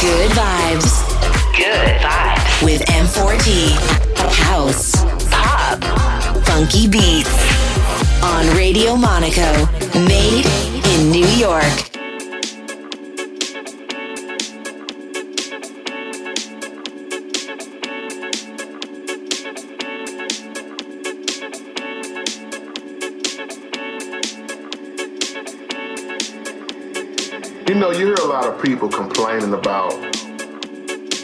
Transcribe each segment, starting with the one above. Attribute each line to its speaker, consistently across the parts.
Speaker 1: Good vibes. Good vibes. With M4T. House. Pop. Funky beats. On Radio Monaco. Made in New York.
Speaker 2: You know, you hear a lot of people complaining about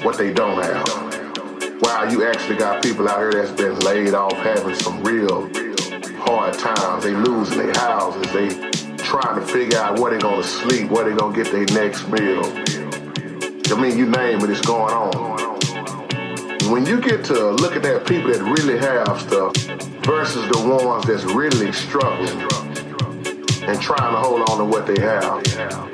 Speaker 2: what they don't have. Wow, you actually got people out here that's been laid off having some real hard times. They losing their houses. They trying to figure out where they gonna sleep, where they gonna get their next meal. I mean, you name it, it's going on. When you get to look at that people that really have stuff versus the ones that's really struggling and trying to hold on to what they have.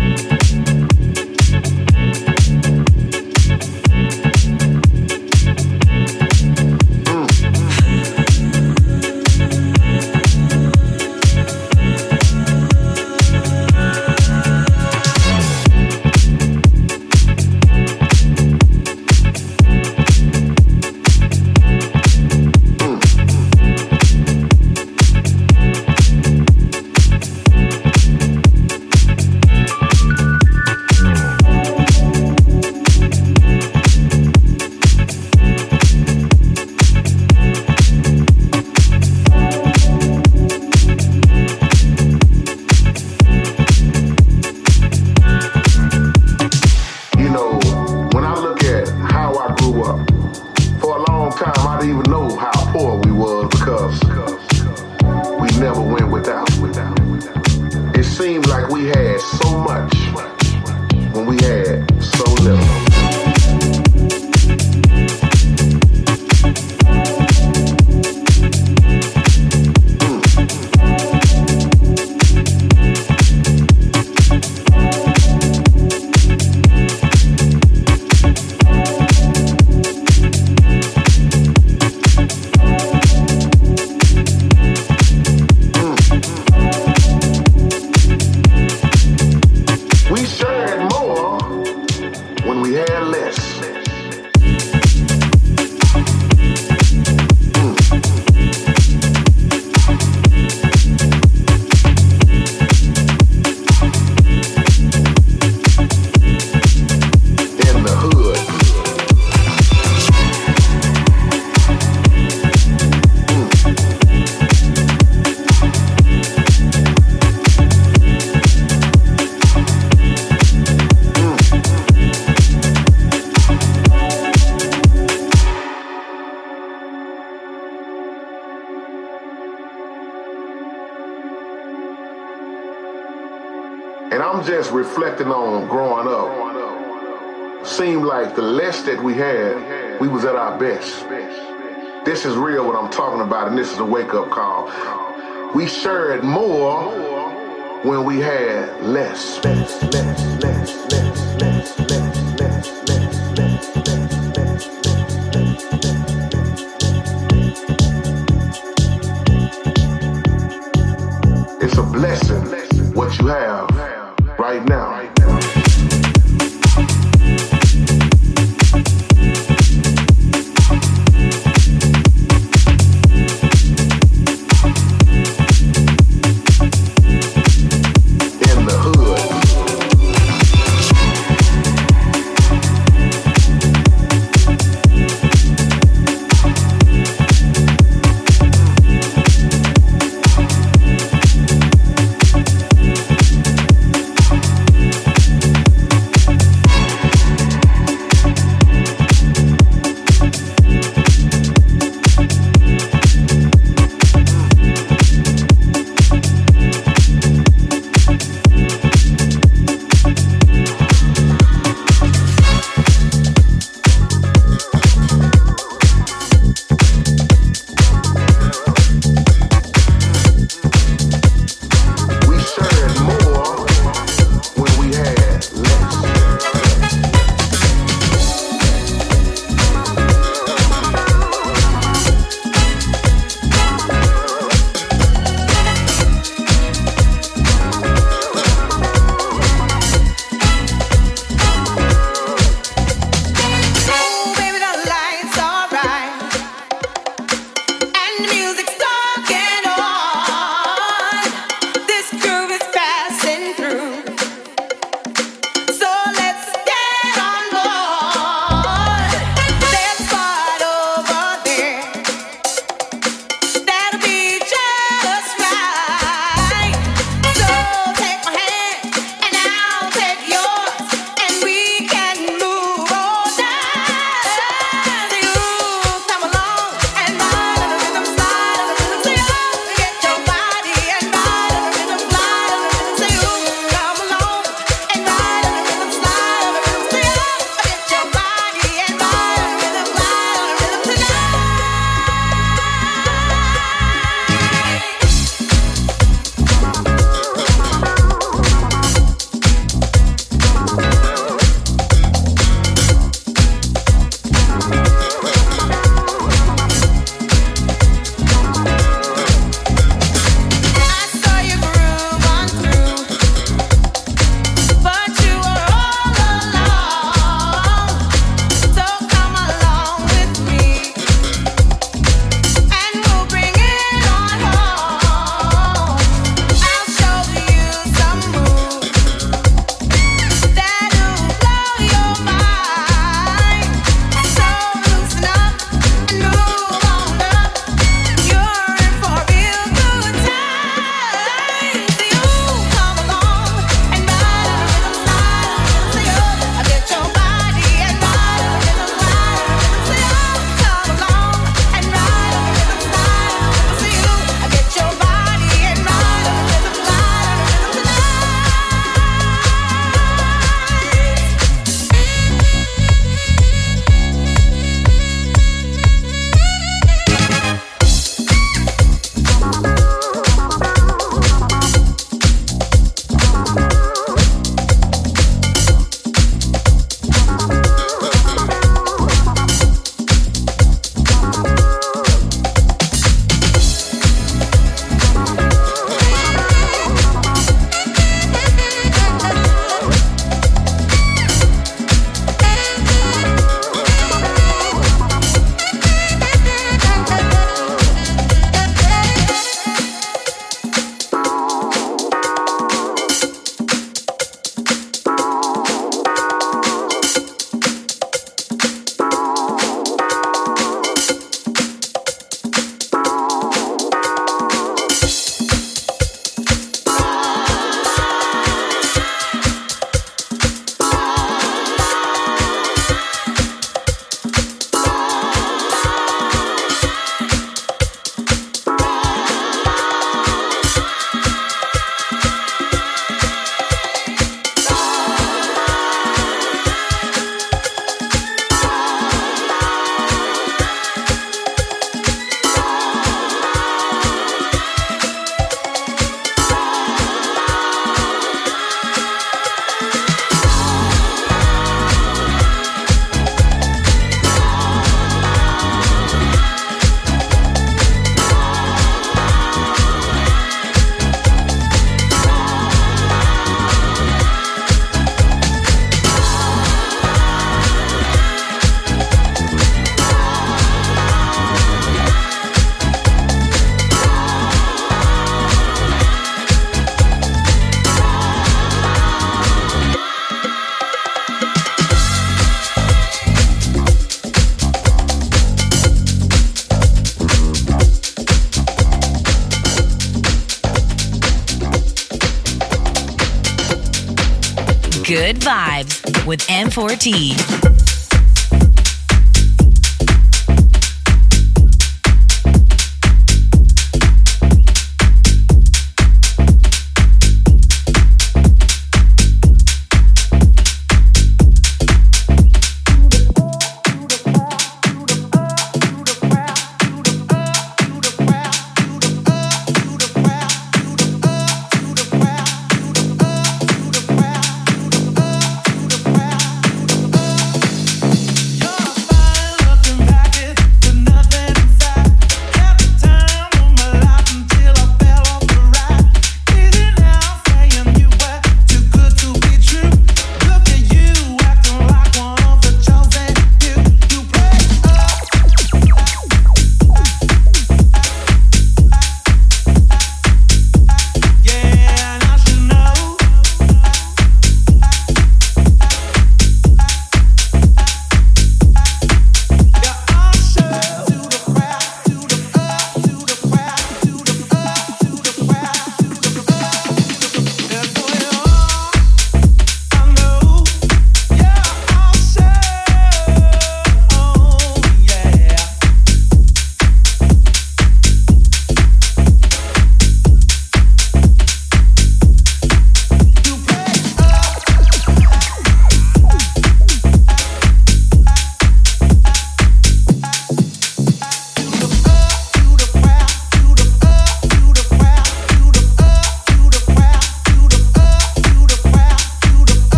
Speaker 1: Good Vibes with M4T.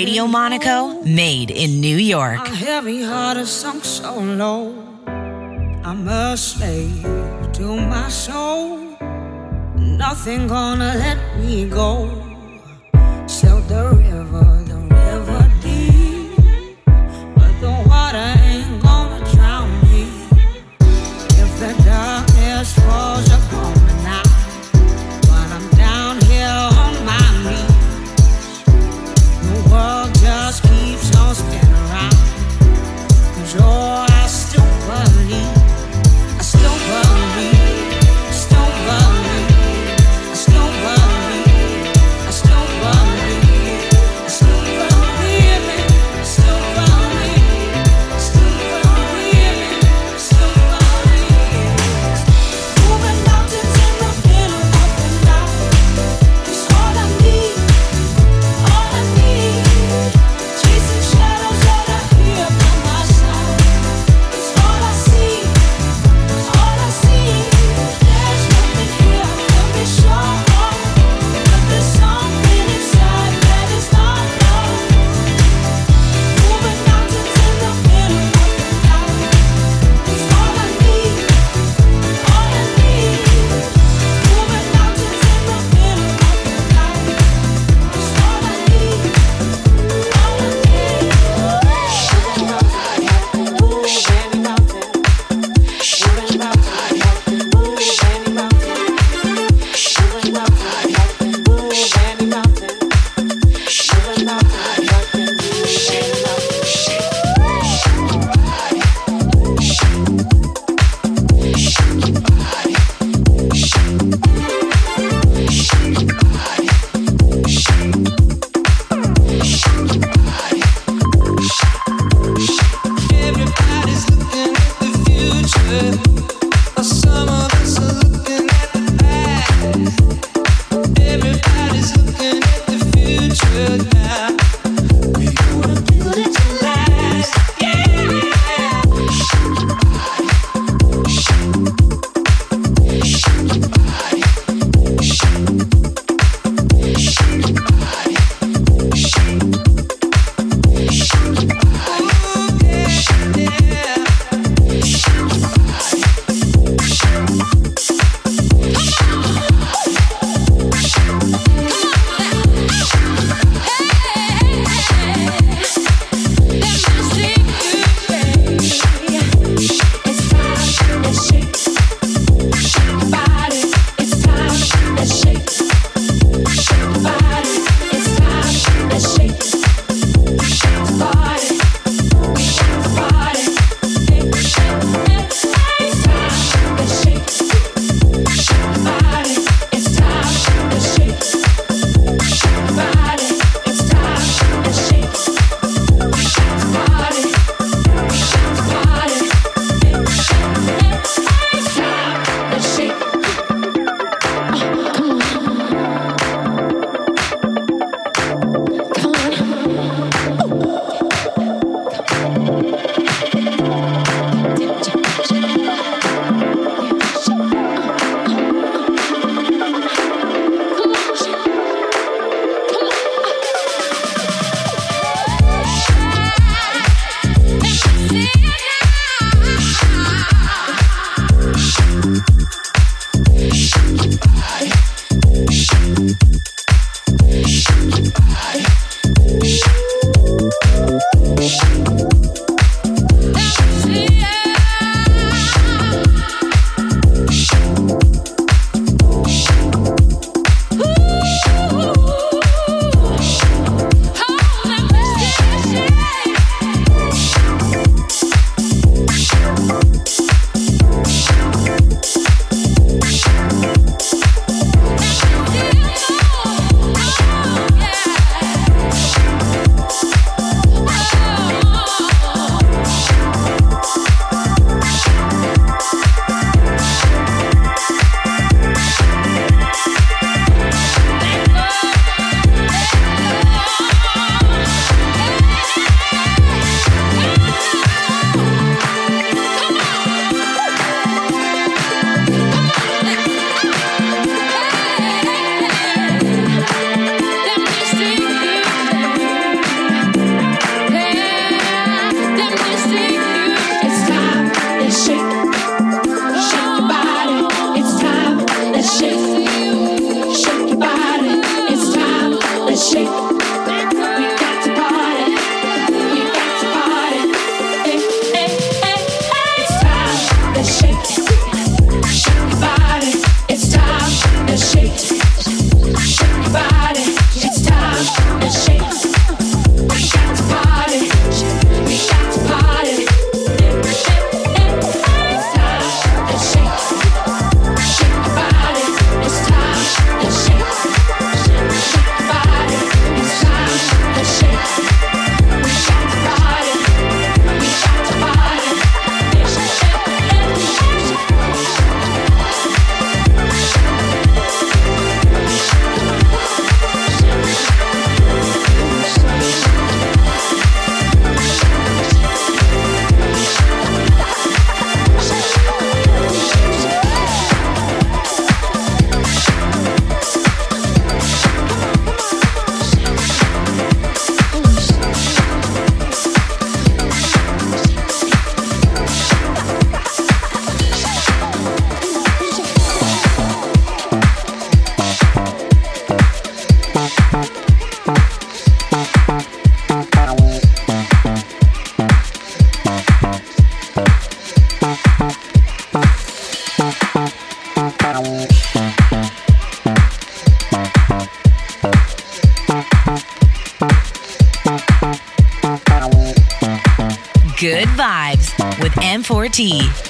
Speaker 1: Radio Monaco, made in New York. My
Speaker 3: heavy heart has sunk so low. I'm a slave to my soul. Nothing gonna let me go.
Speaker 1: M4T.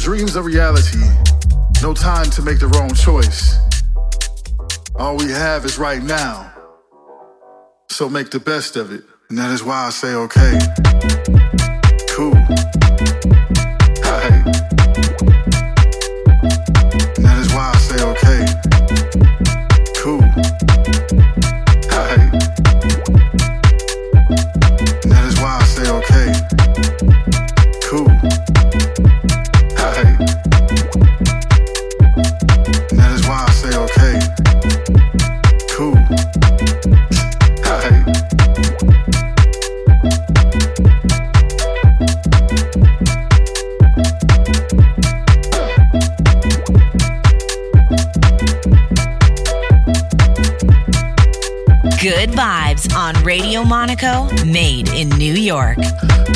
Speaker 4: Dreams a reality. No time to make the wrong choice. All we have is right now. So make the best of it. And that is why I say, okay, cool.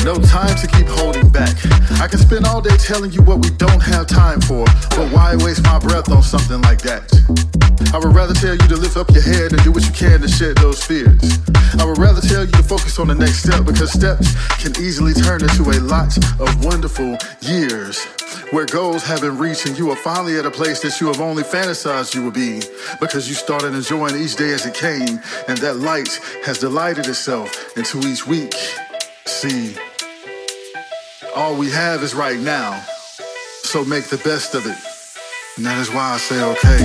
Speaker 4: No time to keep holding back. I can spend all day telling you what we don't have time for, but why waste my breath on something like that? I would rather tell you to lift up your head and do what you can to shed those fears. I would rather tell you to focus on the next step because steps can easily turn into a lot of wonderful years. where goals have been reached and you are finally at a place that you have only fantasized you would be because you started enjoying each day as it came and that light has delighted itself into each week. See, all we have is right now, so make the best of it. And that is why I say okay.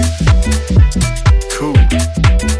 Speaker 4: Cool.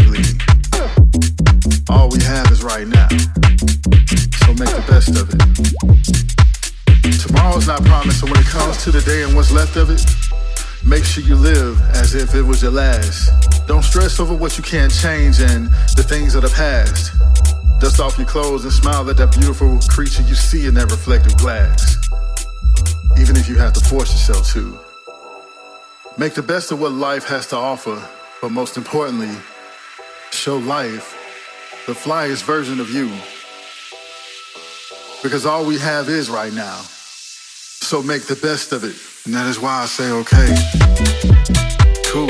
Speaker 4: if it was your last. Don't stress over what you can't change and the things of the past. Dust off your clothes and smile at that beautiful creature you see in that reflective glass. Even if you have to force yourself to. Make the best of what life has to offer, but most importantly, show life the flyest version of you. Because all we have is right now. So make the best of it. And that is why I say, okay cool.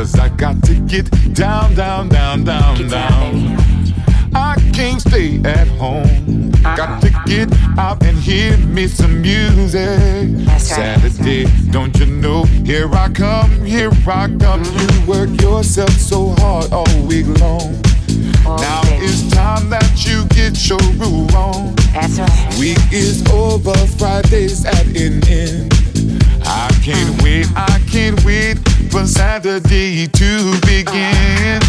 Speaker 5: Cause I got to get down, down, down, down, down.
Speaker 6: down
Speaker 5: I can't stay at home. Uh-uh. Got to get out and hear me some music. That's Saturday, right. don't you know? Here I come, here I come. Mm-hmm. You work yourself so hard all week long.
Speaker 6: Now it's
Speaker 5: time that you get your groove on.
Speaker 6: That's right.
Speaker 5: Week is over, Friday's at an end. I can't uh-huh. wait, I can't wait for Saturday to begin.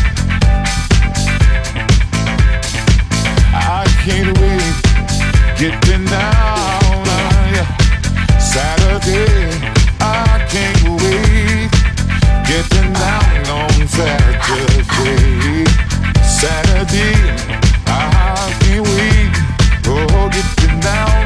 Speaker 5: I can't wait, getting down. Saturday, I can't wait, getting down on Saturday. Saturday, I can't wait, oh, getting down.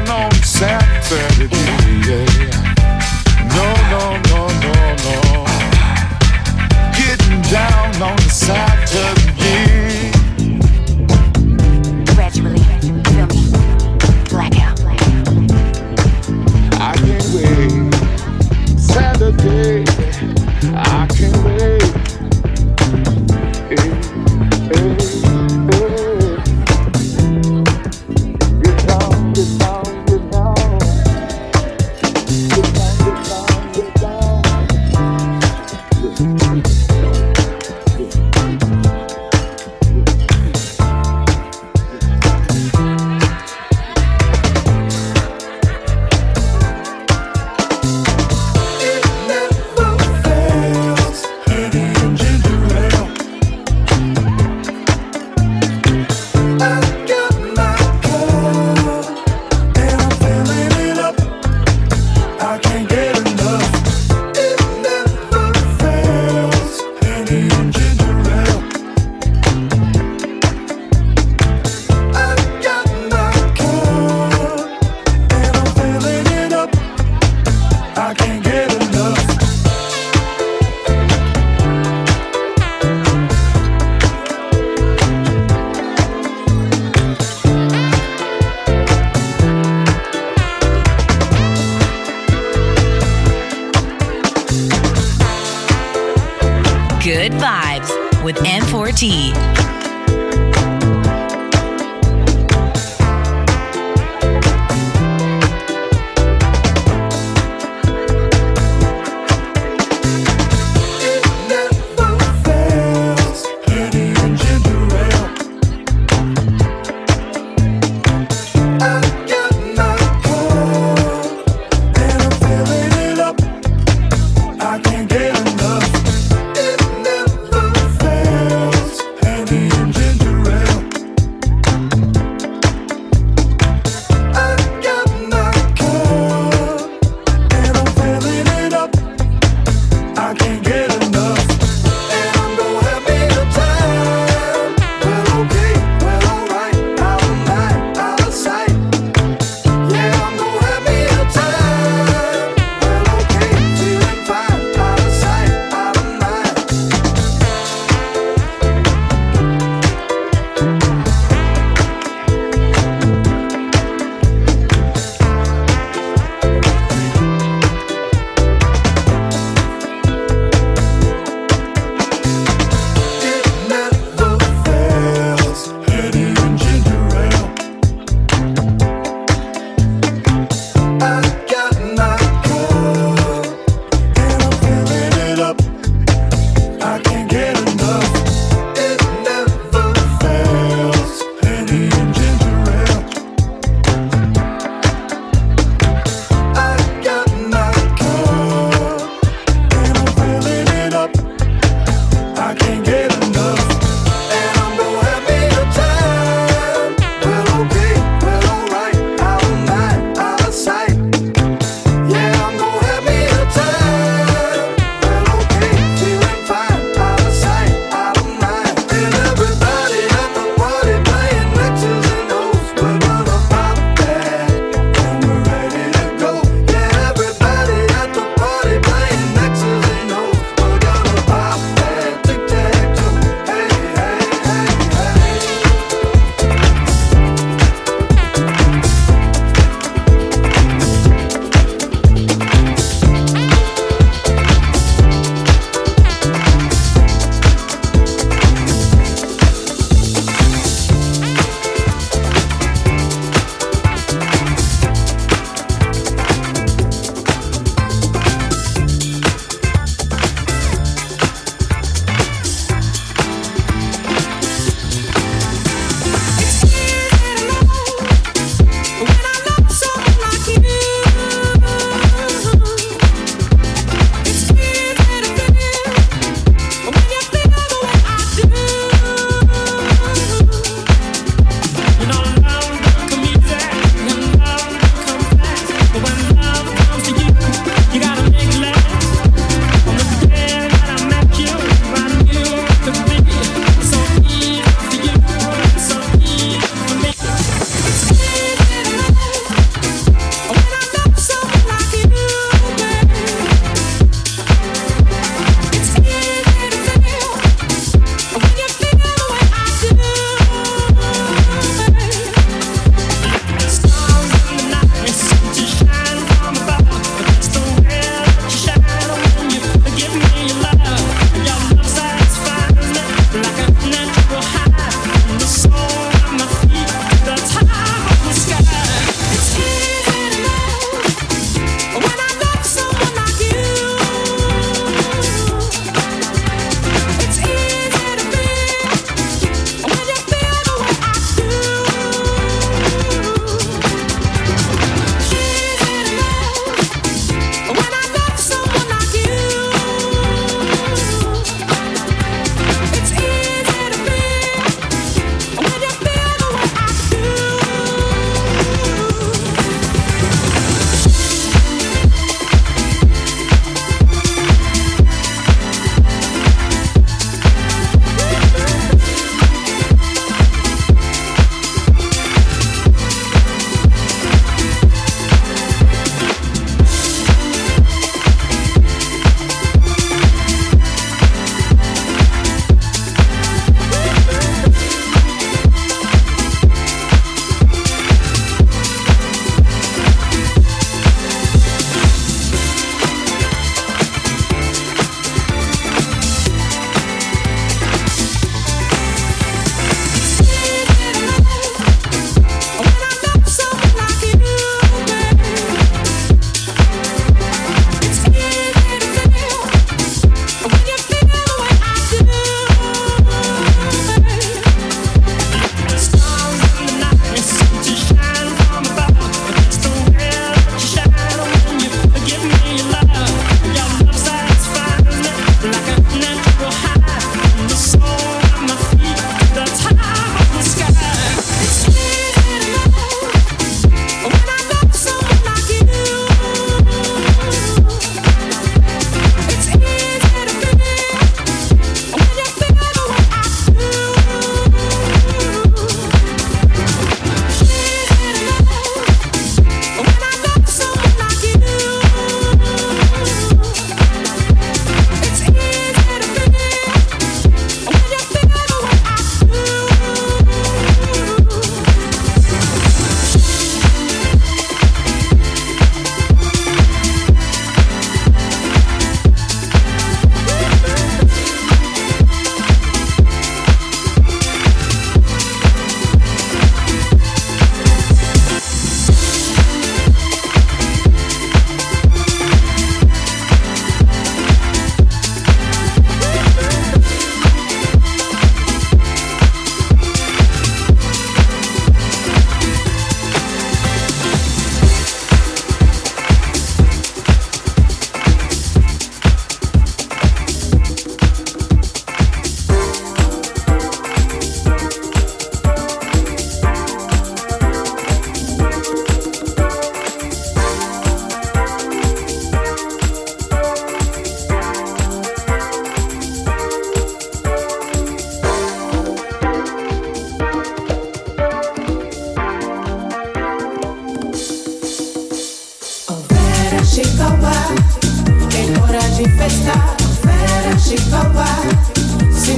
Speaker 7: On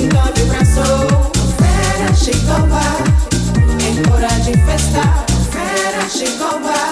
Speaker 7: Radio Monaco, made